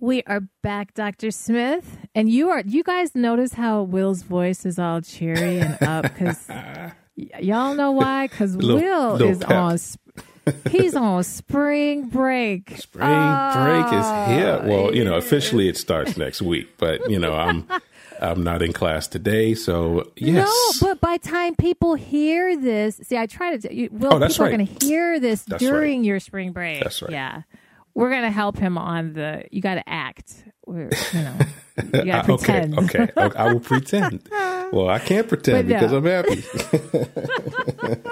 We are back, Dr. Smith. And you are you guys notice how Will's voice is all cheery and up cuz y- y'all know why cuz Will little is pep. on sp- he's on spring break. Spring break is oh, here. Well, you know, officially it starts next week, but you know, I'm I'm not in class today, so yes. No, but by time people hear this, see, I try to. Will, Oh, people are going to hear this That's during your spring break. That's right. Yeah, we're going to help him on the. You got to act. We're, you know, you got to Uh, okay, pretend. okay, okay, I will pretend. Well, I can't pretend no. because I'm happy.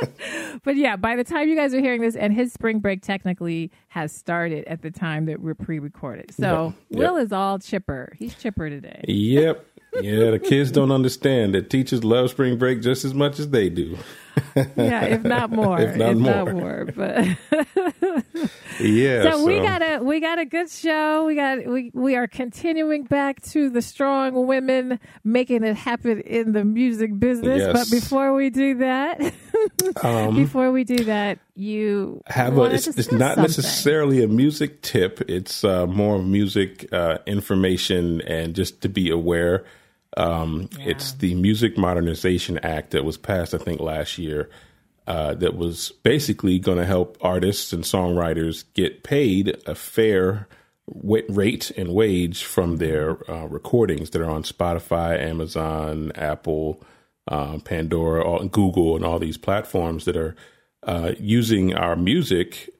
But yeah, by the time you guys are hearing this, and his spring break technically has started at the time that we're pre-recorded, so Yeah. Will is all chipper. He's chipper today. Yep. Yeah, the kids don't understand that teachers love spring break just as much as they do. Yeah, if not more, If not more. more. But Yeah. so, we got a we got a good show. We got we we are continuing back to the strong women making it happen in the music business. Yes. But before we do that, um, before we do that, you have a, it's, it's not something. necessarily a music tip. It's uh, more music uh, information and just to be aware. Um, It's the Music Modernization Act that was passed, I think, last year. Uh, that was basically going to help artists and songwriters get paid a fair rate and wage from their uh, recordings that are on Spotify, Amazon, Apple, uh, Pandora, all, Google, and all these platforms that are uh, using our music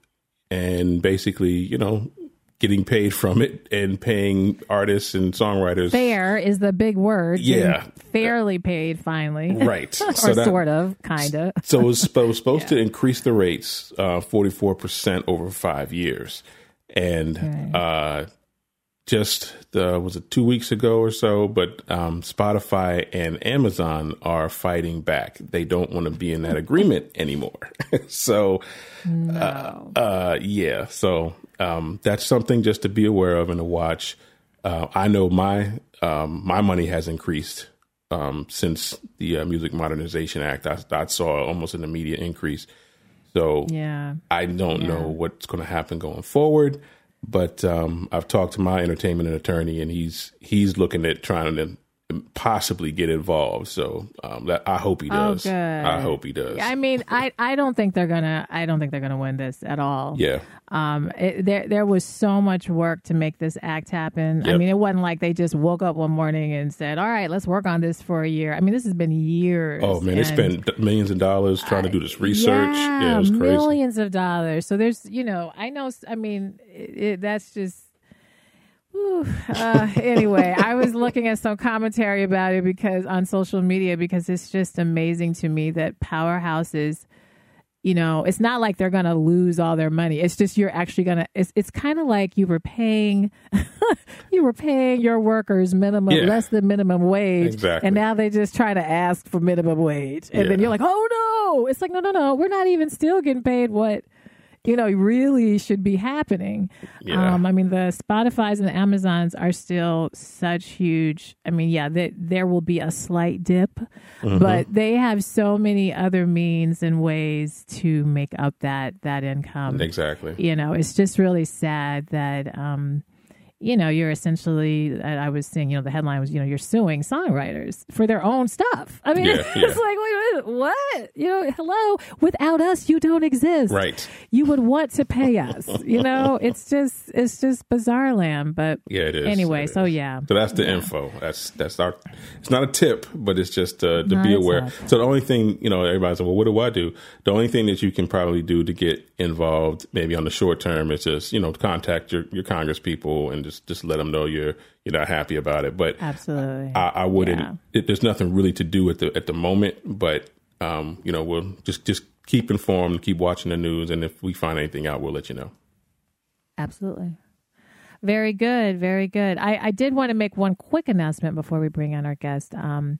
and basically, you know, getting paid from it and paying artists and songwriters. Fair is the big word. Yeah. Fairly paid finally. Right. or So that- sort of, kind of. So it was, it was supposed to increase the rates uh, 44% over five years. And Okay. uh, just the, was it two weeks ago or so? But um, Spotify and Amazon are fighting back. They don't want to be in that agreement anymore. so, uh, uh, yeah. So um, that's something just to be aware of and to watch. Uh, I know my um, my money has increased um, since the uh, Music Modernization Act. I, I saw almost an immediate increase. So Yeah. I don't Yeah. know what's going to happen going forward, but um, I've talked to my entertainment attorney, and he's he's looking at trying to possibly get involved. So um, that, I hope he Oh, does. good. I hope he does. I mean, I, I don't think they're gonna I don't think they're gonna win this at all. yeah, Um, it, there there was so much work to make this act happen. I mean, it wasn't like they just woke up one morning and said, "All right, let's work on this for a year." I mean, this has been years. Oh man, they spent millions of dollars trying to do this research. Yeah, Yeah, it was crazy. millions of dollars. So there's, you know, I know. I mean, it, it, that's just. Uh, anyway, I was looking at some commentary about it because on social media because it's just amazing to me that powerhouses, you know, it's not like they're going to lose all their money. It's just you're actually going to. It's it's kind of like you were paying, you were paying your workers minimum Yeah. less than minimum wage, Exactly. and now they just try to ask for minimum wage, and then you're like, oh no! It's like no, no, no. We're not even still getting paid what you know really should be happening. Yeah. Um, I mean, the Spotify's and the Amazons are still such huge. I mean, yeah, that there will be a slight dip, Mm-hmm. but they have so many other means and ways to make up that that income. Exactly. You know, it's just really sad that. Um, you know, you're essentially, I was seeing, you know, the headline was, you know, you're suing songwriters for their own stuff. I mean, Yeah, it's yeah. like, wait minute, what? You know, hello, without us, you don't exist. Right. You would want to pay us. you know, it's just, it's just bizarre land. But Yeah, it is. anyway, It so is. yeah. So that's the info. That's that's our. It's not a tip, but it's just uh, to be aware. So the only thing you know, everybody's like, well, what do I do? The only thing that you can probably do to get involved, maybe on the short term, it's just you know contact your your Congress people and just just let them know you're you're not happy about it. But Absolutely. I, I wouldn't. Yeah. It, there's nothing really to do at the at the moment, but um, you know, we'll just just keep informed, keep watching the news, and if we find anything out, we'll let you know. Absolutely. Very good, very good. I, I did want to make one quick announcement before we bring on our guest. Um,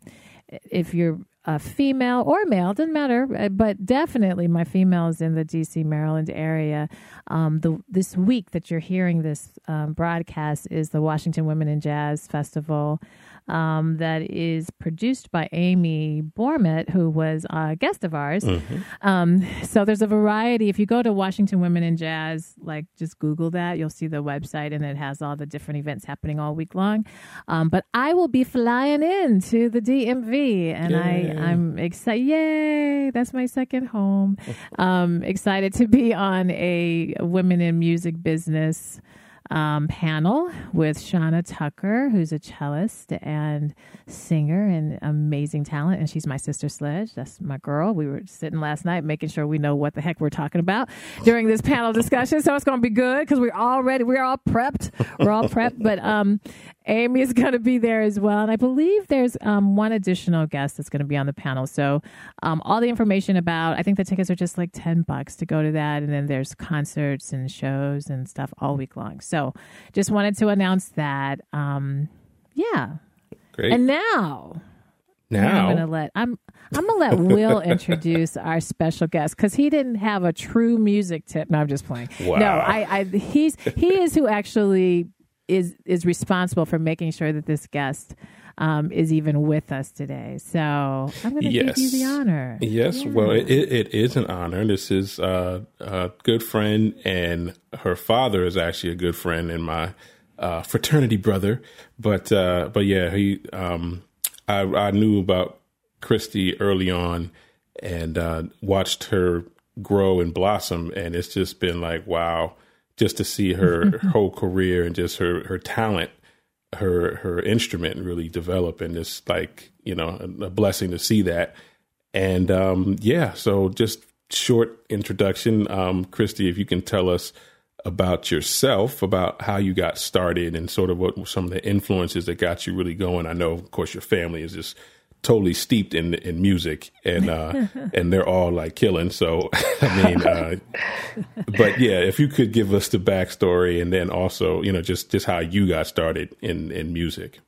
if you're a female or male, doesn't matter, uh, but definitely my females in the DC, Maryland area. Um, the this week that you're hearing this um, broadcast is the Washington Women in Jazz Festival um, that is produced by Amy Bormet, who was a guest of ours. Mm-hmm. Um, so there's a variety. If you go to Washington Women in Jazz, like just Google that, you'll see the website, and it has all the different events happening all week long. Um, but I will be flying in to the DMV, and Yay. I I'm excited. Yay! That's my second home. um, excited to be on a women in music business um, panel with Shana Tucker, who's a cellist and singer and amazing talent. And she's my sister Sledge. That's my girl. We were sitting last night making sure we know what the heck we're talking about during this panel discussion. So it's going to be good because we're all ready. We're all prepped. We're all prepped. But um, Amy is going to be there as well. And I believe there's um, one additional guest that's going to be on the panel. So um, all the information about, I think the tickets are just like 10 bucks to go to that. And then there's concerts and shows and stuff all week long. So just wanted to announce that. Um, yeah. Great. And now. Now I'm gonna let I'm I'm gonna let Will introduce our special guest because he didn't have a true music tip. No, I'm just playing. Wow. No, I, I he's he is who actually is is responsible for making sure that this guest um, is even with us today. So I'm going to yes. give you the honor. Yes, yeah. well, it, it is an honor. This is uh, a good friend, and her father is actually a good friend and my uh, fraternity brother. But uh, but yeah, he um, I, I knew about Christy early on and uh, watched her grow and blossom, and it's just been like wow just to see her whole career and just her her talent, her her instrument really develop, and it's like you know a, blessing to see that. And um, yeah, so just short introduction, um, Christy, if you can tell us about yourself, about how you got started, and sort of what some of the influences that got you really going. I know, of course, your family is just totally steeped in in music and uh and they're all like killing so i mean uh but yeah if you could give us the backstory and then also you know just just how you got started in in music.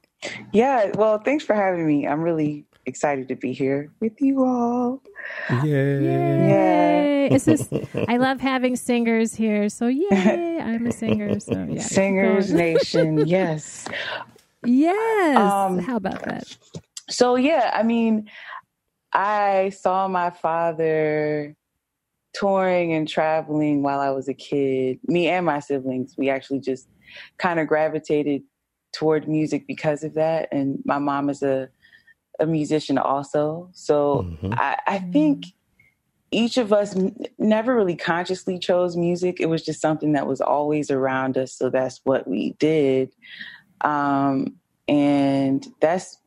Yeah well thanks for having me. I'm really excited to be here with you all. Yay. Yay. It's just i love having singers here so yay i'm a singer so yeah singers nation yes. Yes. Um, how about that so yeah, I mean, I saw my father touring and traveling while I was a kid. Me and my siblings, we actually just kind of gravitated toward music because of that. And my mom is a a musician also, so mm-hmm. I, I think each of us never really consciously chose music. It was just something that was always around us, so that's what we did. Um, and that's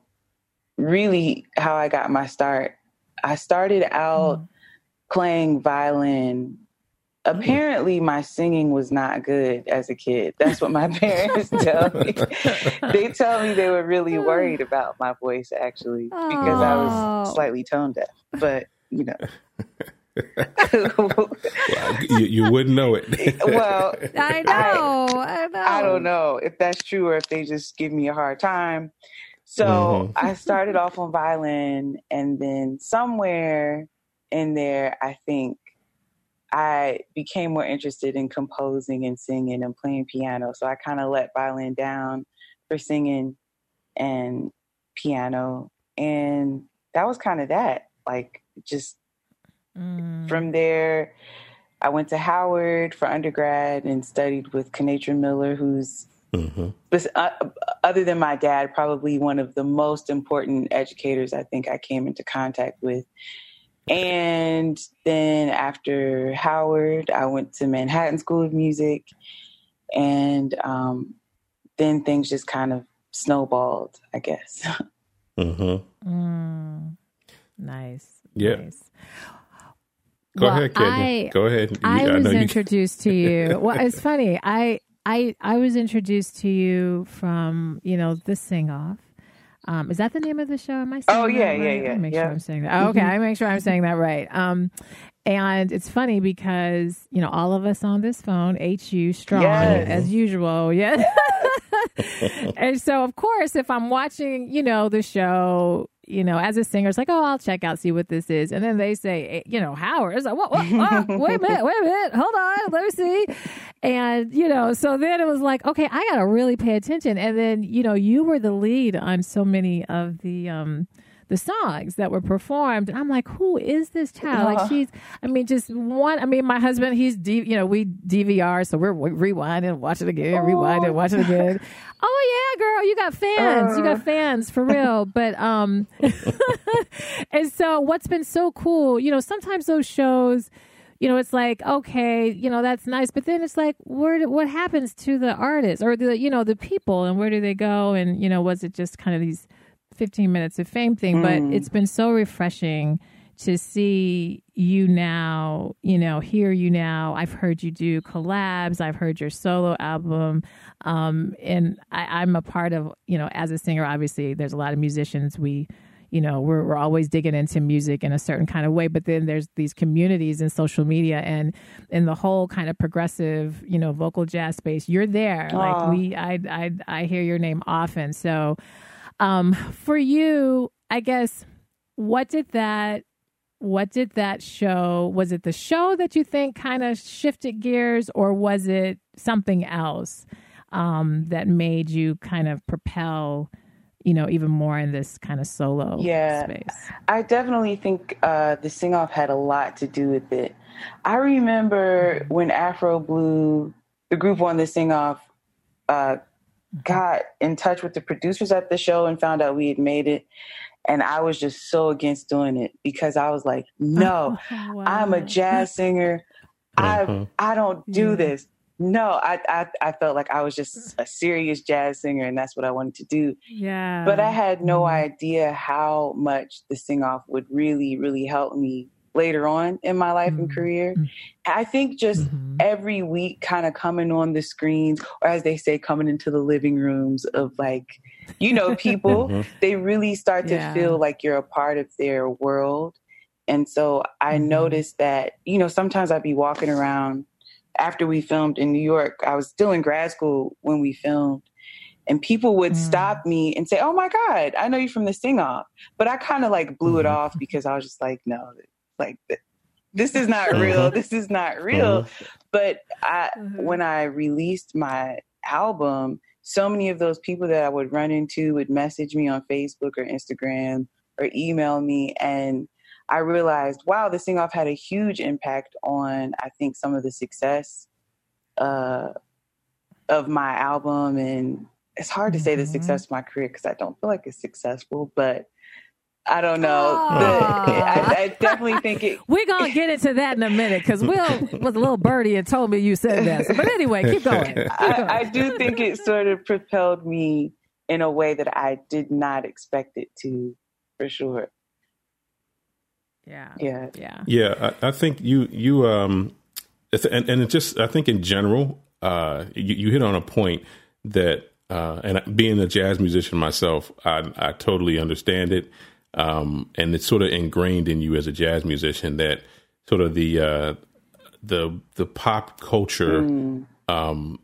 really how I got my start. I started out mm. playing violin. Apparently, my singing was not good as a kid. That's what my parents tell me. they tell me they were really worried about my voice, actually, because I was slightly tone deaf. But, you know. well, you, you, wouldn't know it. well, I know, I, I know. I don't know if that's true or if they just give me a hard time. So mm-hmm. I started off on violin, and then somewhere in there, I think I became more interested in composing and singing and playing piano. So I kind of let violin down for singing and piano. And that was kind of that. Like, just mm. from there, I went to Howard for undergrad and studied with Connaitre Miller, who's Mm-hmm. But other than my dad, probably one of the most important educators I think I came into contact with. And then after Howard, I went to Manhattan School of Music, and um, then things just kind of snowballed, I guess. Mm-hmm. Mm, nice. Yeah. Nice. Go well, ahead, Kenya. Go ahead. You, I was introduced to you. Well, it's funny. I I I was introduced to you from you know the sing off. Um, is that the name of the show? Am I saying Oh yeah, right? yeah, yeah. I make yeah. sure I'm saying that. Oh, okay, I make sure I'm saying that right. Um, And it's funny because, you know, all of us on this phone, HU strong yes. as usual. Yeah. and so, of course, if I'm watching, you know, the show, you know, as a singer, it's like, oh, I'll check out, see what this is. And then they say, eh, you know, Howard. It's like, what? wait a minute, wait a minute, hold on, let me see. And, you know, so then it was like, okay, I got to really pay attention. And then, you know, you were the lead on so many of the, um, the songs that were performed. And I'm like, who is this child? Like she's, I mean, just one. I mean, my husband, he's, D, you know, we DVR, so we're rewinding, watch it again, oh. rewind it, watch it again. oh yeah, girl, you got fans, uh. you got fans for real. but um, and so what's been so cool, you know, sometimes those shows you know, it's like, okay, you know, that's nice. But then it's like, where, what happens to the artists or the, you know, the people and where do they go? And, you know, was it just kind of these 15 minutes of fame thing? Mm. But it's been so refreshing to see you now, you know, hear you now. I've heard you do collabs. I've heard your solo album. Um, and I, I'm a part of, you know, as a singer, obviously, there's a lot of musicians. We, you know we're, we're always digging into music in a certain kind of way but then there's these communities in social media and in the whole kind of progressive you know vocal jazz space you're there Aww. like we I, I i hear your name often so um for you i guess what did that what did that show was it the show that you think kind of shifted gears or was it something else um, that made you kind of propel you know, even more in this kind of solo yeah, space. I definitely think uh, the sing off had a lot to do with it. I remember mm-hmm. when Afro Blue, the group on the sing off, uh. Got in touch with the producers at the show and found out we had made it. And I was just so against doing it because I was like, no, oh, wow. I'm a jazz singer. I mm-hmm. I don't do yeah. this. No, I, I, I felt like I was just a serious jazz singer, and that's what I wanted to do. Yeah. But I had no mm-hmm. idea how much the sing off would really, really help me later on in my life mm-hmm. and career. Mm-hmm. I think just mm-hmm. every week, kind of coming on the screens, or as they say, coming into the living rooms of like, you know, people, mm-hmm. they really start to yeah. feel like you're a part of their world. And so I mm-hmm. noticed that, you know, sometimes I'd be walking around after we filmed in New York, I was still in grad school when we filmed. And people would mm. stop me and say, Oh my God, I know you from the sing off. But I kind of like blew it mm-hmm. off because I was just like, No, like this is not real. Mm-hmm. This is not real. Mm-hmm. But I, mm-hmm. when I released my album, so many of those people that I would run into would message me on Facebook or Instagram or email me and I realized, wow, the sing off had a huge impact on, I think, some of the success uh, of my album. And it's hard to say the success of my career because I don't feel like it's successful, but I don't know. The, I, I, definitely think it. We're gonna get into that in a minute because Will was a little birdie and told me you said that. So, but anyway, keep going. Keep going. I, I, do think it sort of propelled me in a way that I did not expect it to, for sure. Yeah. Yeah. Yeah. Yeah. I, I think you, you, um, and, and just, I think in general, uh, you, you hit on a point that, uh, and being a jazz musician myself, I, I totally understand it. Um, and it's sort of ingrained in you as a jazz musician that sort of the, uh, the, the pop culture, mm. um,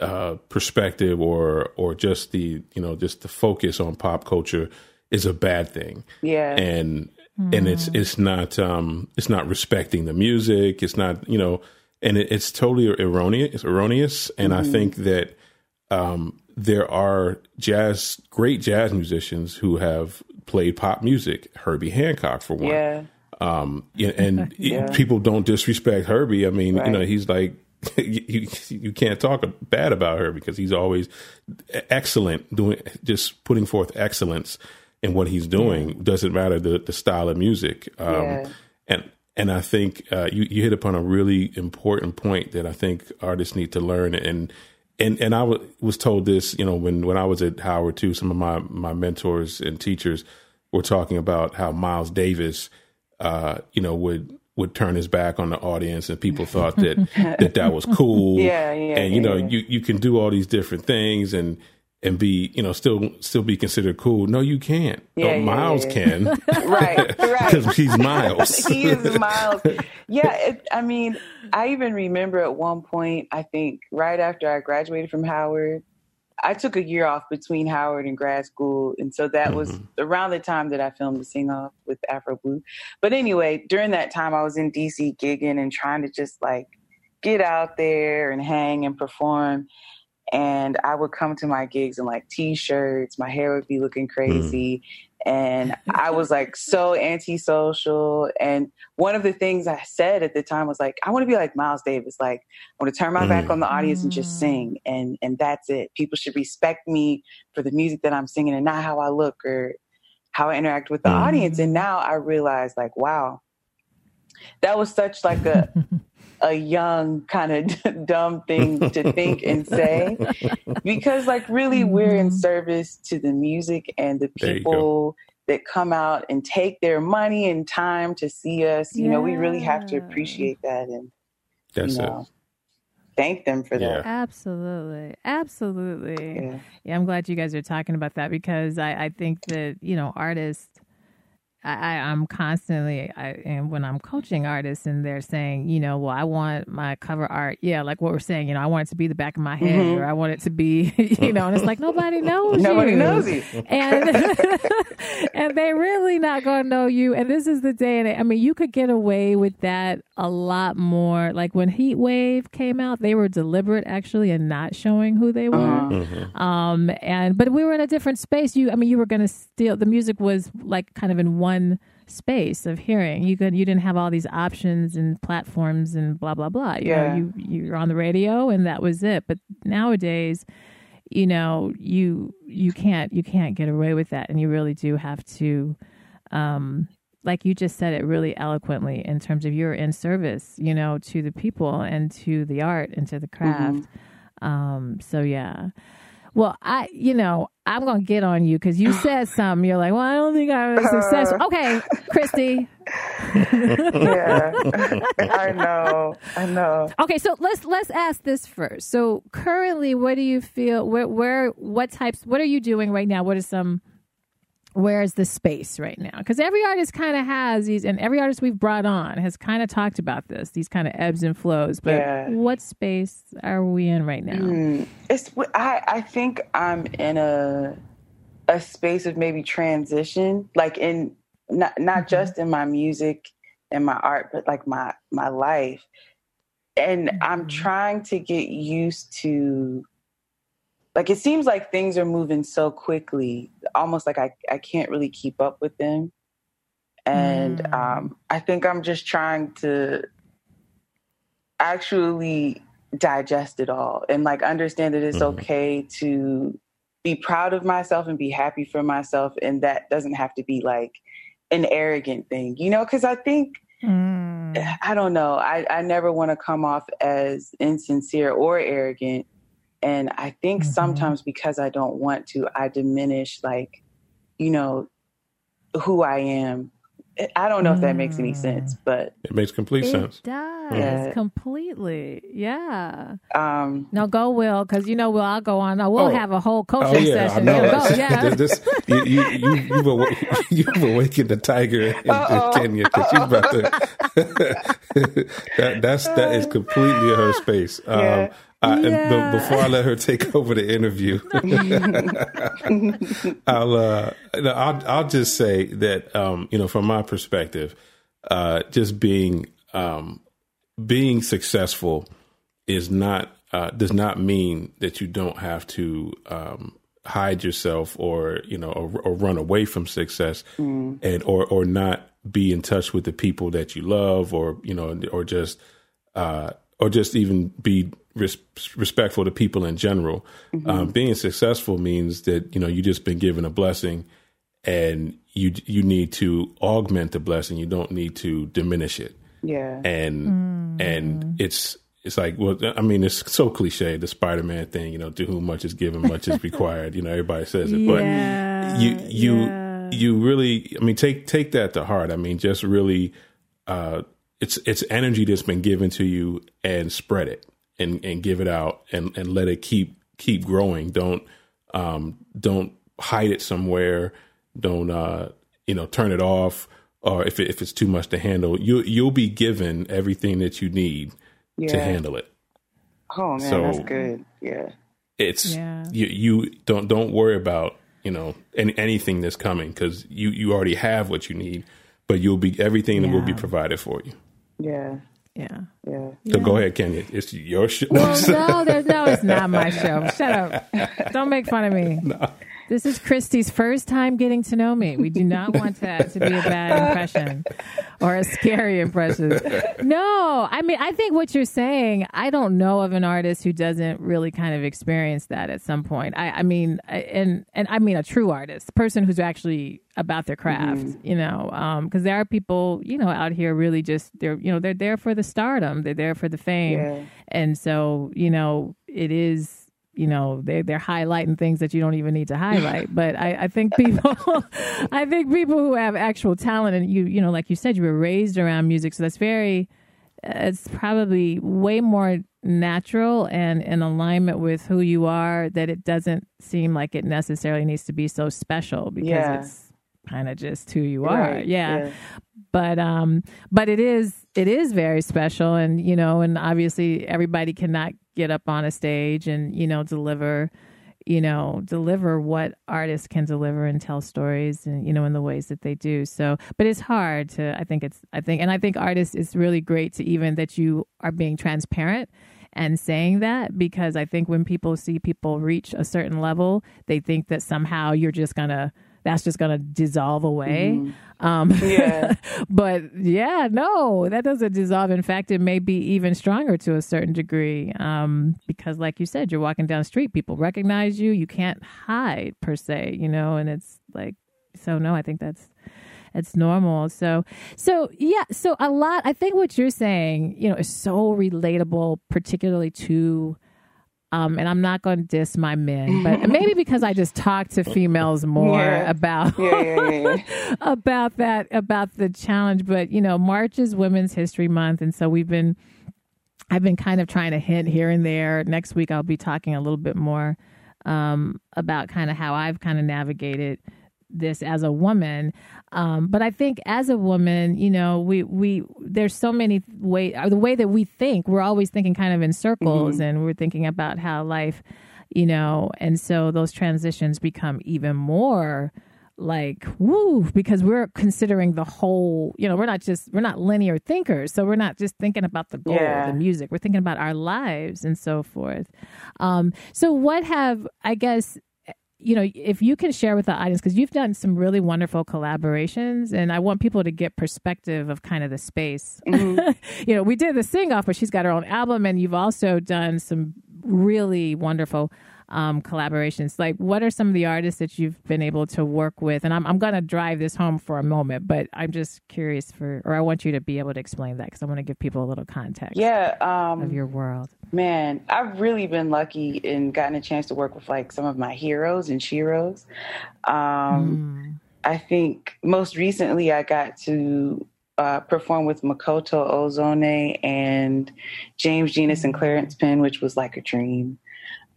uh, perspective or, or just the, you know, just the focus on pop culture is a bad thing. Yeah. And, mm. and it's it's not um it's not respecting the music. It's not you know, and it, it's totally erroneous. It's erroneous, and mm-hmm. I think that um there are jazz great jazz musicians who have played pop music. Herbie Hancock for one. Yeah. Um, and yeah. people don't disrespect Herbie. I mean, right. you know, he's like you, you can't talk bad about her because he's always excellent doing just putting forth excellence in what he's doing. Yeah. Doesn't matter the the style of music. Um, yeah. And and I think uh, you you hit upon a really important point that I think artists need to learn. And and and I w- was told this, you know, when when I was at Howard too. Some of my my mentors and teachers were talking about how Miles Davis, uh, you know, would would turn his back on the audience and people thought that that that was cool yeah, yeah and you know yeah. you you can do all these different things and and be you know still still be considered cool. No, you can't. Yeah, no, yeah Miles yeah, can. right, right. Because he's Miles. he is Miles. Yeah, it, I mean, I even remember at one point, I think right after I graduated from Howard, I took a year off between Howard and grad school, and so that mm-hmm. was around the time that I filmed the sing off with Afro Blue. But anyway, during that time, I was in DC gigging and trying to just like get out there and hang and perform and I would come to my gigs in like t-shirts. My hair would be looking hmm. crazy. Mm. And I was like so antisocial. And one of the things I said at the time was like, I want to be like Miles Davis. Like, I want to turn my mm. back on the audience and just sing. And and that's it. People should respect me for the music that I'm singing and not how I look or how I interact with the mm. audience. And now I realize like, wow, that was such like a a young kind of dumb thing to think and say because like really we're in mm-hmm. service to the music and the people that come out and take their money and time to see us you yeah. know we really have to appreciate that and That's you know, it. thank them for yeah. that absolutely absolutely yeah. yeah. i'm glad you guys are talking about that because i i think that you know artists I, I'm constantly, I, and when I'm coaching artists and they're saying, you know, well, I want my cover art, yeah, like what we're saying, you know, I want it to be the back of my head, mm-hmm. or I want it to be, you know, and it's like nobody knows nobody you. knows you, and and they really not gonna know you. And this is the day, and I mean, you could get away with that a lot more. Like when Heat Wave came out, they were deliberate actually in not showing who they were. Uh-huh. Mm-hmm. Um, and but we were in a different space. You, I mean, you were gonna steal. The music was like kind of in one one space of hearing. You could you didn't have all these options and platforms and blah blah blah. You yeah. know, you you're on the radio and that was it. But nowadays, you know, you you can't you can't get away with that and you really do have to um like you just said it really eloquently in terms of you're in service, you know, to the people and to the art and to the craft. Mm-hmm. Um so yeah. Well, I, you know, I'm gonna get on you because you said something. You're like, well, I don't think I'm successful. Uh, okay, Christy. yeah, I know, I know. Okay, so let's let's ask this first. So currently, what do you feel? Where, where, what types? What are you doing right now? What are some where's the space right now? Because every artist kind of has these, and every artist we've brought on has kind of talked about this, these kind of ebbs and flows. But yeah. what space are we in right now? Mm, it's I I think I'm in a a space of maybe transition, like in not not mm-hmm. just in my music and my art, but like my my life. And mm-hmm. I'm trying to get used to like it seems like things are moving so quickly almost like i, I can't really keep up with them and mm. um, i think i'm just trying to actually digest it all and like understand that it's mm. okay to be proud of myself and be happy for myself and that doesn't have to be like an arrogant thing you know because i think mm. i don't know i, I never want to come off as insincere or arrogant and I think mm-hmm. sometimes because I don't want to, I diminish like, you know, who I am. I don't know mm. if that makes any sense, mm. but it makes complete it sense. It does yeah. completely. Yeah. Um, no, go Will, because you know Will. I'll go on. We'll oh, have a whole coaching oh, yeah, session. I know. Go, yeah. this, you, you, you, you've, aw- you've awakened the tiger in, in Kenya because she's about to. that, that's that is completely her space. Um, yeah. Uh, yeah. before I let her take over the interview, I'll, uh, I'll I'll just say that um, you know from my perspective, uh, just being um, being successful is not uh, does not mean that you don't have to um, hide yourself or you know or, or run away from success mm. and or or not be in touch with the people that you love or you know or just uh, or just even be res- respectful to people in general. Mm-hmm. Um, being successful means that you know you just been given a blessing, and you you need to augment the blessing. You don't need to diminish it. Yeah, and mm. and it's it's like well i mean it's so cliche the spider-man thing you know to whom much is given much is required you know everybody says it yeah, but you you yeah. you really i mean take take that to heart i mean just really uh it's it's energy that's been given to you and spread it and and give it out and and let it keep keep growing. Don't Um, don't hide it somewhere. Don't uh, you know turn it off. Or if it, if it's too much to handle, you you'll be given everything that you need yeah. to handle it. Oh man, so, that's good. Yeah, it's yeah. you you don't don't worry about you know any, anything that's coming because you you already have what you need, but you'll be everything yeah. will be provided for you. Yeah. Yeah. Yeah. So go ahead, Kenya. It's your show. Well, no, there's, no, it's not my show. Shut up. Don't make fun of me. No. This is Christy's first time getting to know me. We do not want that to be a bad impression or a scary impression. No, I mean, I think what you're saying, I don't know of an artist who doesn't really kind of experience that at some point. I, I mean, and and I mean a true artist, person who's actually about their craft, mm-hmm. you know, because um, there are people, you know, out here really just they're, you know, they're there for the stardom, they're there for the fame, yeah. and so you know, it is you know they they're highlighting things that you don't even need to highlight. but I, I think people, I think people who have actual talent and you you know like you said you were raised around music, so that's very, it's probably way more natural and in alignment with who you are that it doesn't seem like it necessarily needs to be so special because yeah. it's kind of just who you are. Right. Yeah. yeah. But um but it is it is very special and you know and obviously everybody cannot get up on a stage and you know deliver you know deliver what artists can deliver and tell stories and you know in the ways that they do. So but it's hard to i think it's i think and i think artists it's really great to even that you are being transparent and saying that because i think when people see people reach a certain level they think that somehow you're just gonna that's just going to dissolve away. Mm-hmm. Um, yeah. but yeah, no, that doesn't dissolve. In fact, it may be even stronger to a certain degree um, because, like you said, you're walking down the street, people recognize you. You can't hide per se, you know, and it's like, so no, I think that's it's normal. So, so yeah, so a lot. I think what you're saying, you know, is so relatable, particularly to um, and I'm not going to diss my men, but maybe because I just talk to females more yeah. about yeah, yeah, about that about the challenge. But you know, March is Women's History Month, and so we've been I've been kind of trying to hint here and there. Next week, I'll be talking a little bit more um, about kind of how I've kind of navigated this as a woman. Um, but I think as a woman, you know, we we there's so many way the way that we think, we're always thinking kind of in circles, mm-hmm. and we're thinking about how life, you know, and so those transitions become even more like woo because we're considering the whole you know we're not just we're not linear thinkers so we're not just thinking about the goal yeah. the music we're thinking about our lives and so forth um so what have i guess you know, if you can share with the audience, because you've done some really wonderful collaborations, and I want people to get perspective of kind of the space. Mm-hmm. you know, we did the sing off, but she's got her own album, and you've also done some really wonderful um, collaborations. Like, what are some of the artists that you've been able to work with? And I'm, I'm going to drive this home for a moment, but I'm just curious for, or I want you to be able to explain that because I want to give people a little context. Yeah, um, of your world. Man, I've really been lucky and gotten a chance to work with like some of my heroes and sheroes. Um, mm. I think most recently I got to uh, perform with Makoto Ozone and James Genus and Clarence Penn, which was like a dream.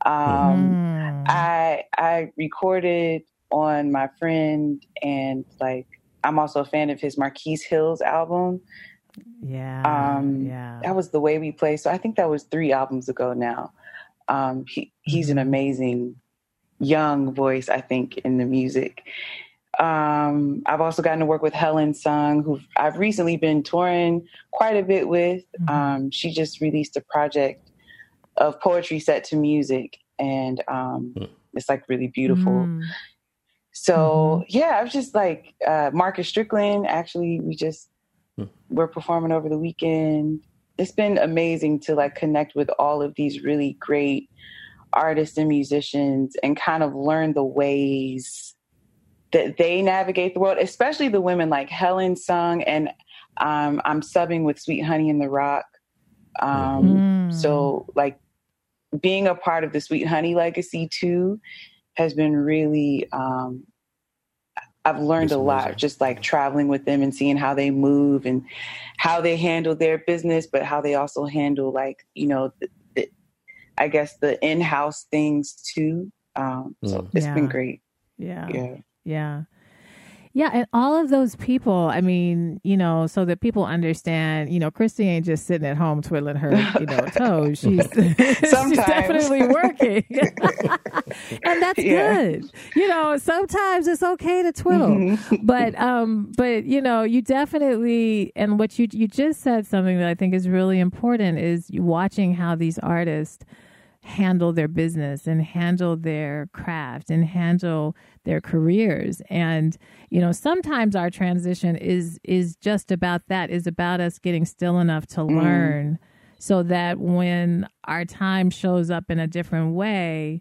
Um, mm. I I recorded on my friend and like I'm also a fan of his Marquis Hill's album. Yeah. Um, yeah. That was the way we play. So I think that was three albums ago now. Um, he he's an mm-hmm. amazing young voice, I think, in the music. Um, I've also gotten to work with Helen Sung, who I've recently been touring quite a bit with. Mm-hmm. Um, she just released a project of poetry set to music, and um, mm. it's like really beautiful. Mm. So mm-hmm. yeah, I was just like uh, Marcus Strickland. Actually, we just mm. we're performing over the weekend. It's been amazing to like connect with all of these really great artists and musicians and kind of learn the ways that they navigate the world, especially the women like Helen Sung and um, I'm subbing with Sweet Honey in the Rock. Um, mm. So like being a part of the Sweet Honey legacy too has been really um, I've learned a lot just like traveling with them and seeing how they move and how they handle their business, but how they also handle like, you know, the, the, I guess the in-house things too. Um, so mm. it's yeah. been great. Yeah. Yeah. Yeah. Yeah, and all of those people, I mean, you know, so that people understand, you know, Christy ain't just sitting at home twiddling her, you know, toes. She's, she's definitely working. and that's yeah. good. You know, sometimes it's okay to twiddle. Mm-hmm. But um but you know, you definitely and what you you just said something that I think is really important is watching how these artists handle their business and handle their craft and handle their careers and you know sometimes our transition is is just about that is about us getting still enough to mm. learn so that when our time shows up in a different way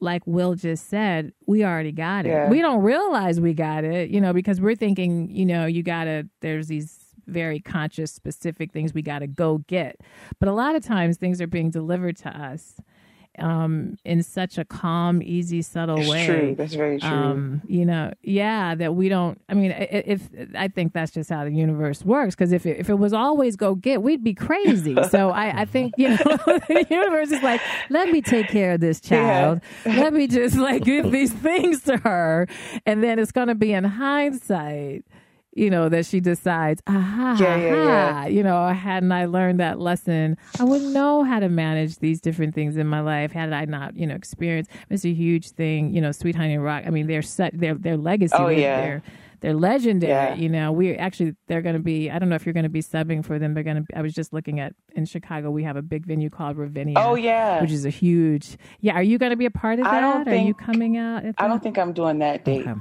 like Will just said, we already got it. Yeah. We don't realize we got it, you know, because we're thinking, you know, you got to, there's these very conscious, specific things we got to go get. But a lot of times things are being delivered to us um, in such a calm, easy, subtle it's way. True. That's very true. Um, you know, yeah, that we don't. I mean, if I think that's just how the universe works. Because if it, if it was always go get, we'd be crazy. so I, I think you know, the universe is like, let me take care of this child. Yeah. Let me just like give these things to her, and then it's going to be in hindsight you know, that she decides, aha, yeah, yeah, yeah. you know, hadn't I learned that lesson, I wouldn't know how to manage these different things in my life had I not, you know, experienced. It's a huge thing, you know, Sweet Honey Rock. I mean, they're set, their their legacy, oh, yeah. they're, they're legendary. Yeah. You know, we actually they're going to be. I don't know if you're going to be subbing for them. They're going to. I was just looking at in Chicago. We have a big venue called Ravinia. Oh yeah, which is a huge. Yeah, are you going to be a part of that? Think, are you coming out? I don't think I'm doing that date. Okay.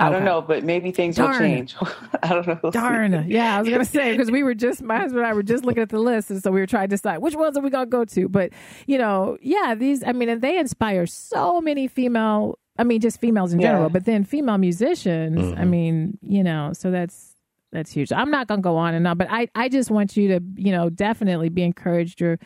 I don't know, but maybe things Darn. will change. I don't know. Darn. Yeah, I was gonna say because we were just my husband and I were just looking at the list, and so we were trying to decide which ones are we gonna go to. But you know, yeah, these. I mean, and they inspire so many female. I mean, just females in yeah. general, but then female musicians. Mm-hmm. I mean, you know, so that's that's huge. I'm not gonna go on and on, but I I just want you to you know definitely be encouraged. Your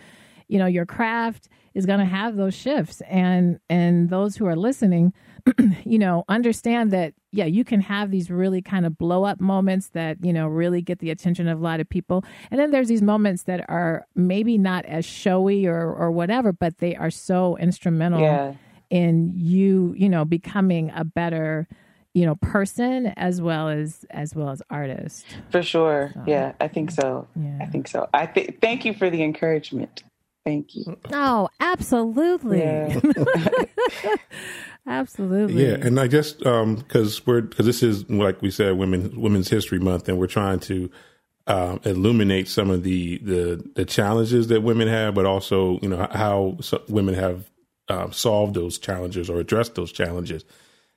you know your craft is gonna have those shifts, and and those who are listening you know, understand that, yeah, you can have these really kind of blow up moments that, you know, really get the attention of a lot of people. And then there's these moments that are maybe not as showy or, or whatever, but they are so instrumental yeah. in you, you know, becoming a better, you know, person as well as as well as artist. For sure. So, yeah, I think so. Yeah. I think so. I th- thank you for the encouragement. Thank you. Oh, absolutely. Yeah. Absolutely. Yeah, and I guess because um, we're because this is like we said, women Women's History Month, and we're trying to um, illuminate some of the, the the challenges that women have, but also you know how women have uh, solved those challenges or addressed those challenges,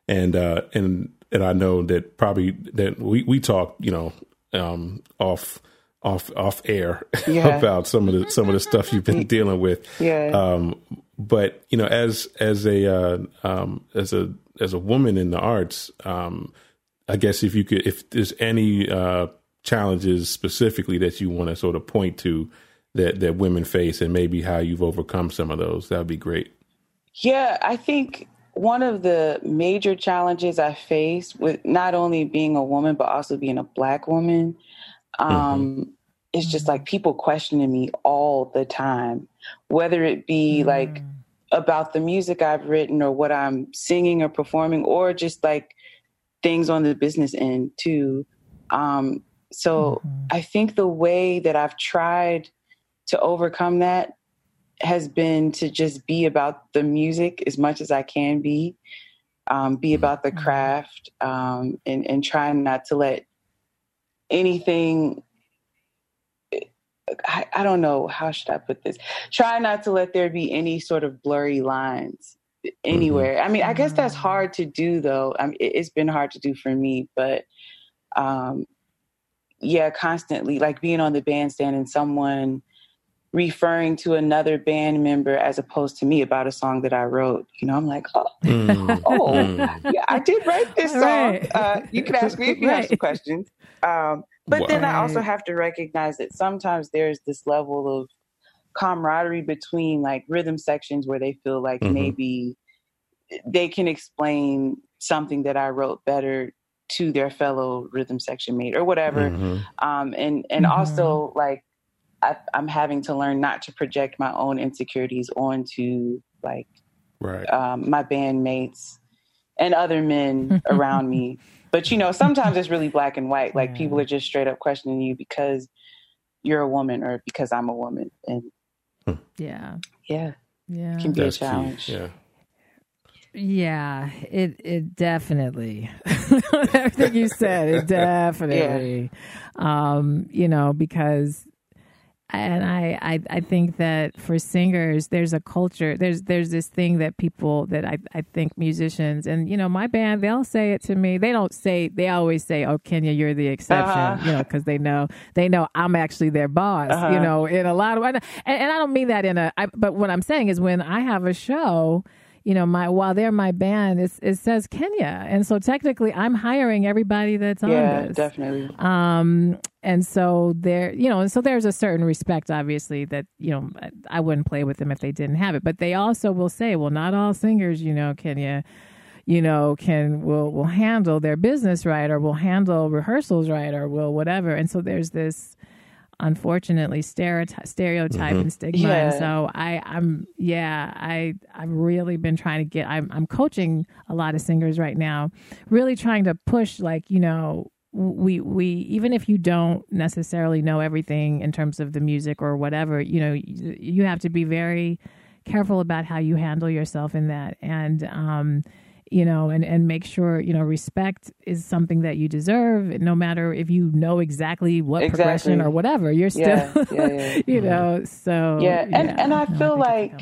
and uh, and and I know that probably that we we talk you know um, off off off air yeah. about some of the some of the stuff you've been dealing with. Yeah. Um, but you know, as as a uh, um, as a as a woman in the arts, um, I guess if you could, if there's any uh, challenges specifically that you want to sort of point to that that women face, and maybe how you've overcome some of those, that would be great. Yeah, I think one of the major challenges I face with not only being a woman but also being a black woman um, mm-hmm. is just like people questioning me all the time whether it be mm. like about the music I've written or what I'm singing or performing, or just like things on the business end too. Um, so mm-hmm. I think the way that I've tried to overcome that has been to just be about the music as much as I can be, um, be about the mm-hmm. craft, um, and, and trying not to let anything I, I, don't know how should I put this. Try not to let there be any sort of blurry lines anywhere. Mm-hmm. I mean, I guess that's hard to do though. I mean, it, has been hard to do for me, but um, yeah, constantly like being on the bandstand and someone referring to another band member as opposed to me about a song that I wrote. You know, I'm like, oh, mm. oh, mm. yeah, I did write this song. Right. Uh, you can ask me if you right. have some questions. Um, but then I also have to recognize that sometimes there's this level of camaraderie between like rhythm sections where they feel like mm-hmm. maybe they can explain something that I wrote better to their fellow rhythm section mate or whatever. Mm-hmm. Um, and and mm-hmm. also like I, I'm having to learn not to project my own insecurities onto like right. um, my bandmates and other men around me. But you know, sometimes it's really black and white. Like Yeah. people are just straight up questioning you because you're a woman or because I'm a woman, and Yeah. yeah, Yeah. it can be That's a key. challenge. Yeah. Yeah, it it definitely everything you said, it definitely um, you know, because and I, I I think that for singers there's a culture there's there's this thing that people that I, I think musicians and you know my band they'll say it to me they don't say they always say oh Kenya you're the exception Uh-huh. you know because they know they know I'm actually their boss Uh-huh. you know in a lot of and, and I don't mean that in a I, but what I'm saying is when I have a show you know, my while they're my band, it's, it says Kenya, and so technically, I'm hiring everybody that's on Yeah, this. definitely. Um, and so there, you know, and so there's a certain respect, obviously, that you know, I- I wouldn't play with them if they didn't have it. But they also will say, well, not all singers, you know, Kenya, you know, can will will handle their business right, or will handle rehearsals right, or will whatever. And so there's this unfortunately stereotype, stereotype and stigma. And so I, I'm, yeah, I, I've really been trying to get. I'm, I'm coaching a lot of singers right now, really trying to push, like you know, we, we, even if you don't necessarily know everything in terms of the music or whatever, you know, you, you have to be very careful about how you handle yourself in that, and um, you know, and, and make sure, you know, respect is something that you deserve, no matter if you know exactly what Exactly. progression or whatever, you're still, Yeah, yeah, yeah. you know, mm-hmm. so. Yeah, and- and I no, feel like-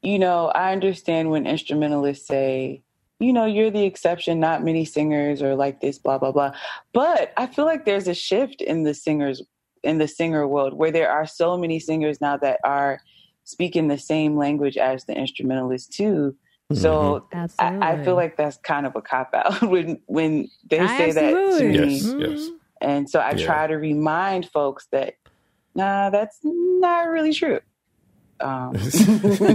you know, I understand when instrumentalists say, you know, you're the exception, not many singers are like this, blah, blah, blah. But I feel like there's a shift in the singers, in the singer world, where there are so many singers now that are speaking the same language as the instrumentalists too. So Absolutely. I, I feel like that's kind of a cop out when when they say that to me. Yes, yes. And so I Yeah. try to remind folks that, nah, that's not really true. Um,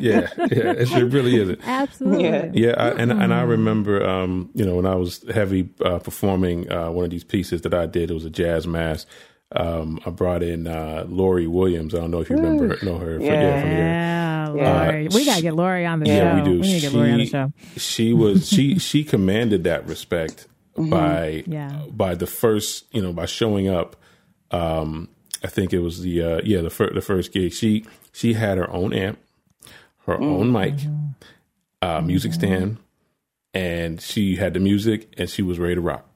yeah, yeah, it really isn't. Absolutely. Yeah. Yeah, I, and and I remember, um, you know, when I was heavy uh, performing uh, one of these pieces that I did, it was a jazz mass. Um, I brought in uh, Lori Williams. I don't know if you remember her, know her. from- Yeah. from here. Yeah, Yeah. Lori. we gotta get Lori on the show. Yeah, show. we do. We need to get Lori on the show. She was she she commanded that respect Mm-hmm. by Yeah. by the first you know by showing up. Um, I think it was the uh, yeah the first the first gig. She she had her own amp, her Mm. own mic, Mm-hmm. uh, music stand, and she had the music and she was ready to rock.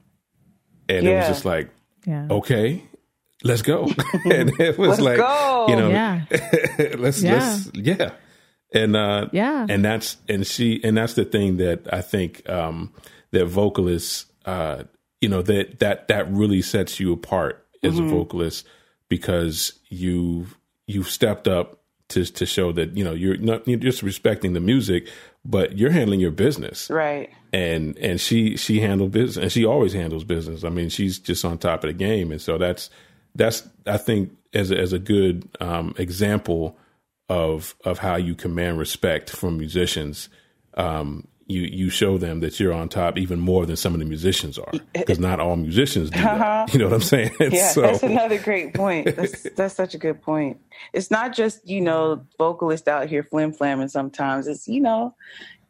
And it was just like Yeah. okay. Let's go, and it was Let's like go. you know, Yeah. let's Yeah. let's yeah and uh Yeah. and that's and she and that's the thing that i think um that vocalists uh you know that that that really sets you apart as Mm-hmm. a vocalist because you've you've stepped up to to show that you know you're not you're just respecting the music but you're handling your business right. and and she she handled business and she always handles business i mean she's just on top of the game and so that's that's i think as a, as a good um example of of how you command respect from musicians um you you show them that you're on top even more than some of the musicians are because not all musicians do that. you know what i'm saying Yeah, so that's another great point. That's that's such a good point. It's not just you know vocalists out here flim flamming. Sometimes it's you know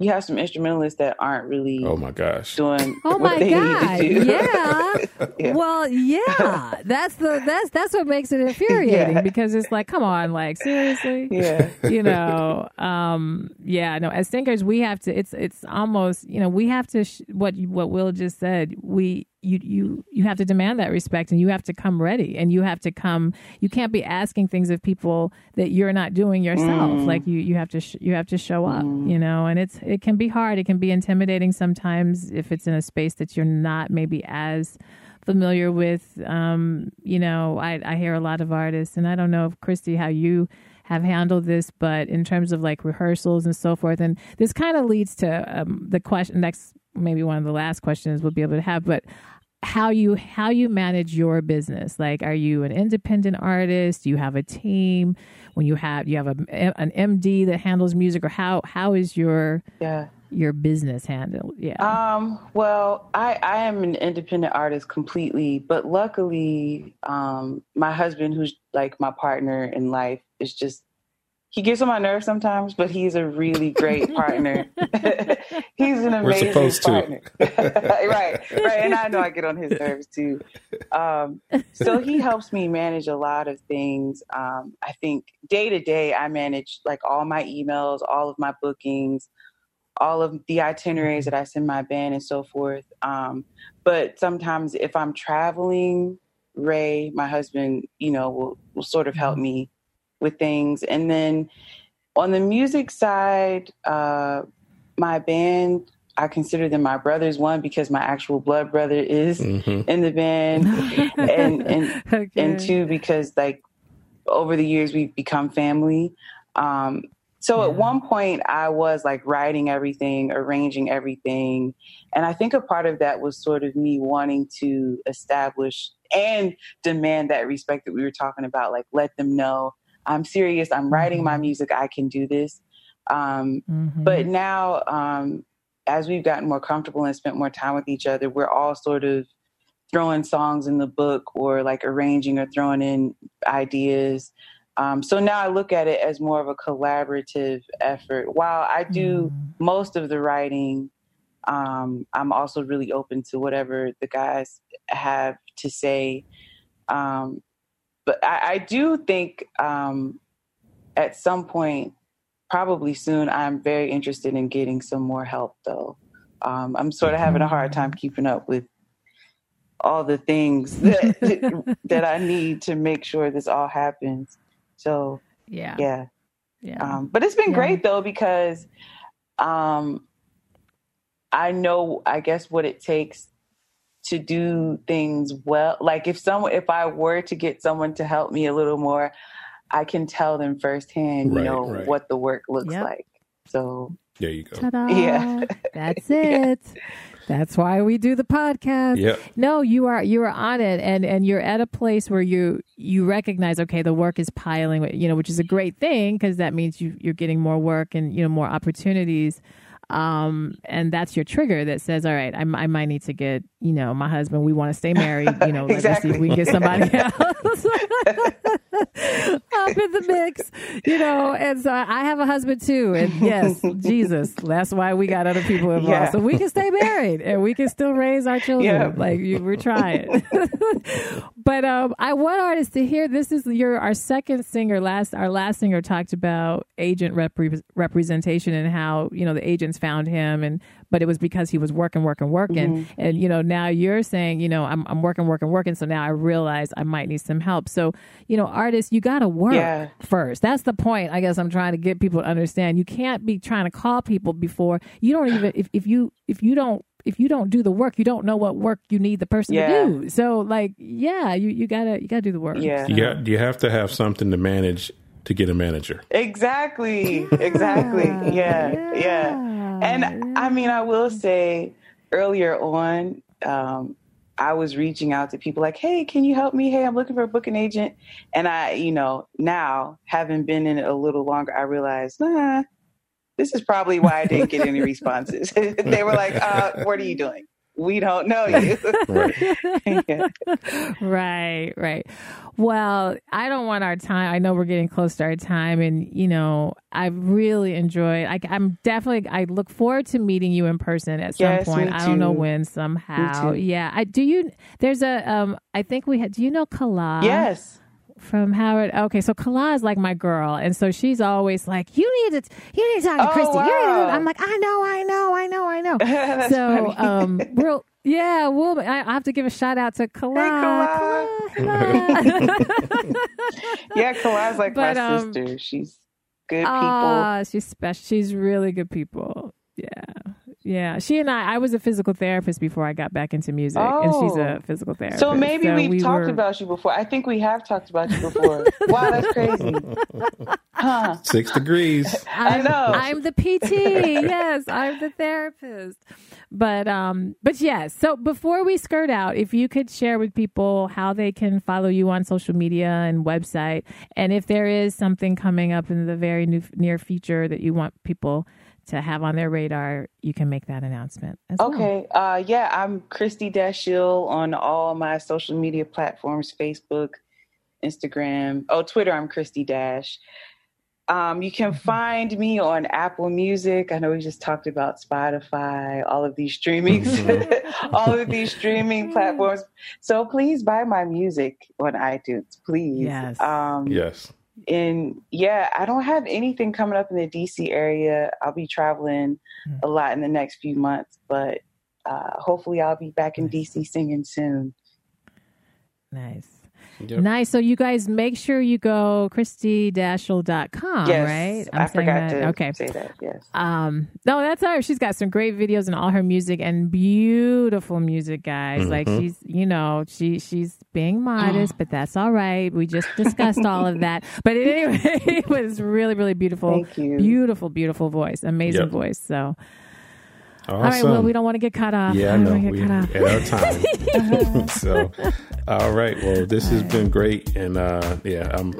you have some instrumentalists that aren't really oh my gosh doing Oh what my they god! need to do. Yeah. Yeah. Well, yeah. That's the that's that's what makes it infuriating Yeah. because it's like, come on, like seriously. yeah, you know um yeah no as singers we have to it's it's almost you know we have to sh- what what will just said we you you you have to demand that respect and you have to come ready and you have to come you can't be asking things of people that you're not doing yourself. Like you you have to sh- you have to show up you know and it's it can be hard. It can be intimidating sometimes if it's in a space that you're not maybe as familiar with. Um you know i i hear a lot of artists and i don't know if christy how you have handled this but in terms of like rehearsals and so forth and this kind of leads to um, the question next maybe one of the last questions we'll be able to have but how you how you manage your business. Like are you an independent artist? Do you have a team? When you have you have a, an md that handles music or how how is your yeah. your business handled? Yeah. Um, well, I, I am an independent artist completely, but luckily, um, my husband, who's like my partner in life, is just he gets on my nerves sometimes, but he's a really great partner. he's an amazing We're supposed partner. right, right. And I know I get on his nerves too. Um, so he helps me manage a lot of things. Um, I think day to day, I manage like all my emails, all of my bookings, all of the itineraries that I send my band and so forth. Um, but sometimes if I'm traveling, Ray, my husband, you know, will, will sort of help me with things. And then on the music side, uh, my band, I consider them my brothers. One because my actual blood brother is mm-hmm. in the band, and and okay. and two because like over the years we've become family. Um, so yeah. at one point I was like writing everything, arranging everything, and I think a part of that was sort of me wanting to establish and demand that respect that we were talking about, like let them know I'm serious. I'm writing my mm-hmm. music. I can do this. Um, mm-hmm. But now, um, as we've gotten more comfortable and spent more time with each other, we're all sort of throwing songs in the book or like arranging or throwing in ideas. Um, so now I look at it as more of a collaborative effort. While I do mm. most of the writing, um, I'm also really open to whatever the guys have to say. Um, but I, I do think um, at some point, probably soon, I'm very interested in getting some more help. Though um, I'm sort of having a hard time keeping up with all the things that that I need to make sure this all happens. So yeah, yeah, yeah. Um, but it's been yeah. great though because um, I know, I guess, what it takes to do things well. Like if someone, if I were to get someone to help me a little more, I can tell them firsthand, right, you know, right. what the work looks yep. like. So there you go. Ta-da. Yeah, that's it. yeah. That's why we do the podcast. Yep. No, you are you are on it, and and you're at a place where you you recognize okay, the work is piling, you know, which is a great thing because that means you you're getting more work and you know more opportunities um, and that's your trigger that says, all right, I, I might need to get, you know, my husband, we want to stay married, you know, exactly. let's see if we can get somebody else up in the mix, you know, and so I have a husband too. And yes, Jesus, that's why we got other people involved. Yeah. So we can stay married and we can still raise our children. Yeah. Like you, we're trying. but um, I want artists to hear this is your, our second singer, last, our last singer talked about agent repre- representation and how, you know, the agents found him and but it was because he was working working working mm-hmm. and you know now you're saying you know I'm, I'm working working working so now i realize i might need some help so you know artists you got to work yeah. first that's the point i guess i'm trying to get people to understand you can't be trying to call people before you don't even if, if you if you don't if you don't do the work, you don't know what work you need the person yeah. to do. So, like, yeah, you, you gotta you gotta do the work. Yeah, so. you, you have to have something to manage to get a manager. Exactly. Exactly. Yeah. Yeah. yeah. And yeah. I mean, I will say earlier on, um, I was reaching out to people like, hey, can you help me? Hey, I'm looking for a booking agent. And I, you know, now having been in it a little longer, I realized, nah, this is probably why I didn't get any responses. they were like, uh, what are you doing? We don't know you. right. right, right. Well, I don't want our time. I know we're getting close to our time, and you know, I've really enjoyed. I, am definitely. I look forward to meeting you in person at some yes, point. I don't know when. Somehow, yeah. I do. You there's a. Um, I think we had. Do you know Kala? Yes from Howard. Okay, so Kala is like my girl, and so she's always like, "You need to, you need to talk to oh, Christy." Wow. I'm like, "I know, I know, I know, I know." so, um, real, yeah, well, I, I have to give a shout out to Kala. Hey, Kala. Kala. yeah, Kala's like but, my um, sister. She's good people. Ah, she's special. She's really good people. Yeah. Yeah, she and I. I was a physical therapist before I got back into music, oh. and she's a oh. physical therapist. So maybe so we've we talked were... about you before. I think we have talked about you before. wow, that's crazy. Huh. Six degrees. I'm, i know. I'm the PT. yes, I'm the therapist. But um, but yes. So before we skirt out, if you could share with people how they can follow you on social media and website, and if there is something coming up in the very new, near future that you want people to have on their radar, you can make that announcement. okay. Well. Uh, yeah, I'm Christy Dashiell on all my social media platforms Facebook, Instagram. Oh, Twitter, I'm Christy Dash. Um, you can find me on Apple Music. I know we just talked about Spotify, all of these streaming, mm-hmm. all of these streaming platforms. So please buy my music on iTunes, please. Yes. Um, yes. And yeah, I don't have anything coming up in the DC area. I'll be traveling mm. a lot in the next few months, but uh, hopefully I'll be back in DC singing soon. Nice. Yep. Nice. So you guys make sure you go christydashiell.com, yes, right? I'm i forgot that. to okay. say that. Yes. Um, no, that's her. She's got some great videos and all her music and beautiful music, guys. Mm-hmm. Like she's, you know, she she's being modest, but that's all right. We just discussed all of that. But anyway, it was really, really beautiful. Thank you. Beautiful, beautiful voice. Amazing yep. voice. So Awesome. All right. Well, we don't want to get cut off. Yeah, I know. We at our time. so, all right. Well, this all has right. been great, and uh, yeah, I'm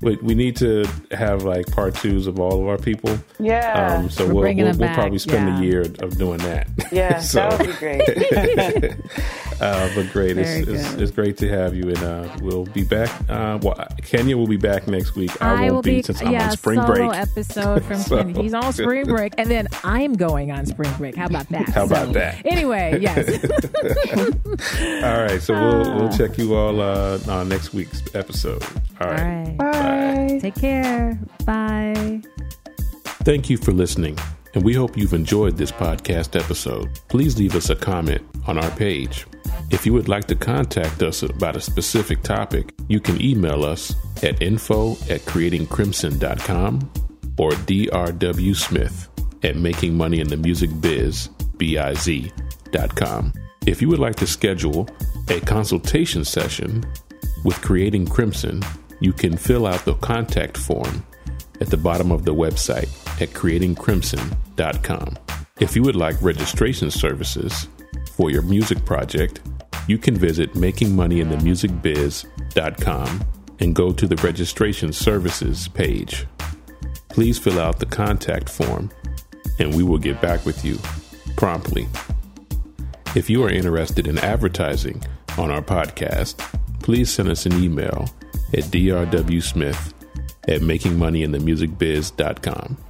we, we need to have like part twos of all of our people. Yeah. Um, so We're we'll, we'll, we'll probably spend yeah. a year of doing that. Yeah, so, that would be great. uh, but great. It's, it's, it's, great to have you. And uh, we'll be back. Uh, well, Kenya will be back next week. I, I won't be, be since I'm on spring solo break. episode from so. Kenya. He's on spring break. And then I'm going on spring break. How about that? How about that? Anyway, yes. all right. So we'll, we'll check you all uh, on next week's episode. All right. All right. Bye. Bye. Take care. Bye. Thank you for listening, and we hope you've enjoyed this podcast episode. Please leave us a comment on our page. If you would like to contact us about a specific topic, you can email us at info at creatingcrimson.com or drwsmith at makingmoneyinthemusicbiz, B-I-Z.com. If you would like to schedule a consultation session with Creating Crimson, you can fill out the contact form at the bottom of the website at creatingcrimson.com. If you would like registration services for your music project, you can visit makingmoneyinthemusicbiz.com and go to the registration services page. Please fill out the contact form and we will get back with you promptly. If you are interested in advertising on our podcast, please send us an email at drwsmith at makingmoneyinthemusicbiz.com.